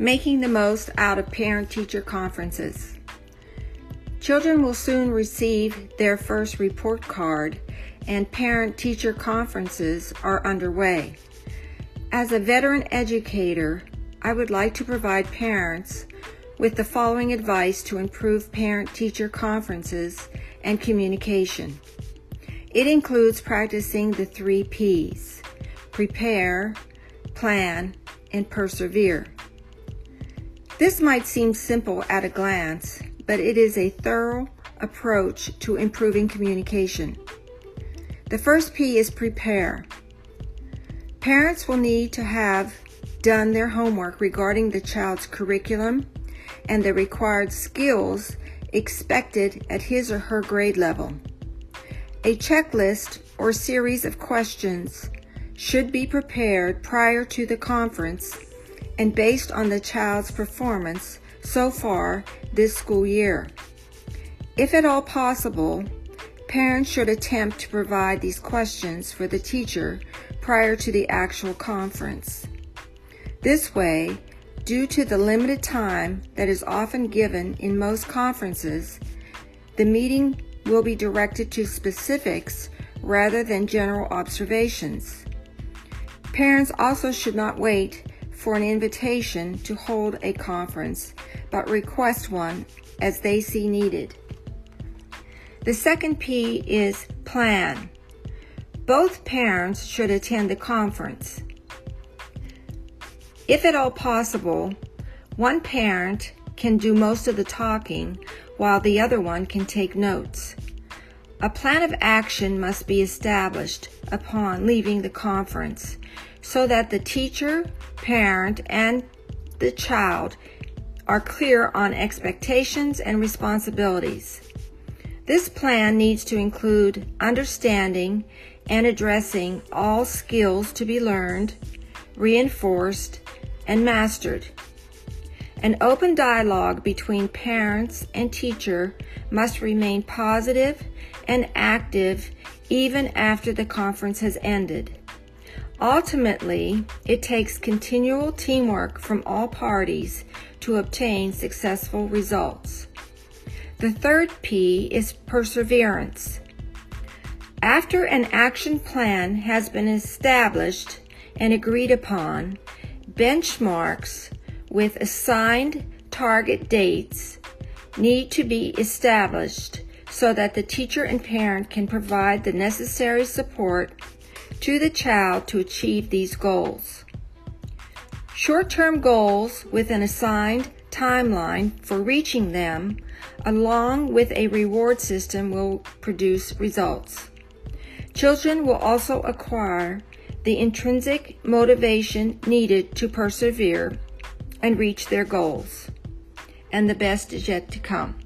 Making the most out of parent teacher conferences. Children will soon receive their first report card, and parent teacher conferences are underway. As a veteran educator, I would like to provide parents with the following advice to improve parent teacher conferences and communication. It includes practicing the three P's prepare, plan, and persevere. This might seem simple at a glance, but it is a thorough approach to improving communication. The first P is prepare. Parents will need to have done their homework regarding the child's curriculum and the required skills expected at his or her grade level. A checklist or series of questions should be prepared prior to the conference and based on the child's performance so far this school year. If at all possible, parents should attempt to provide these questions for the teacher prior to the actual conference. This way, due to the limited time that is often given in most conferences, the meeting will be directed to specifics rather than general observations. Parents also should not wait for an invitation to hold a conference, but request one as they see needed. The second P is plan. Both parents should attend the conference. If at all possible, one parent can do most of the talking while the other one can take notes. A plan of action must be established upon leaving the conference so that the teacher, parent, and the child are clear on expectations and responsibilities. This plan needs to include understanding and addressing all skills to be learned, reinforced, and mastered. An open dialogue between parents and teacher must remain positive and active even after the conference has ended. Ultimately, it takes continual teamwork from all parties to obtain successful results. The third P is perseverance. After an action plan has been established and agreed upon, benchmarks with assigned target dates need to be established so that the teacher and parent can provide the necessary support to the child to achieve these goals. Short term goals with an assigned timeline for reaching them, along with a reward system, will produce results. Children will also acquire the intrinsic motivation needed to persevere and reach their goals. And the best is yet to come.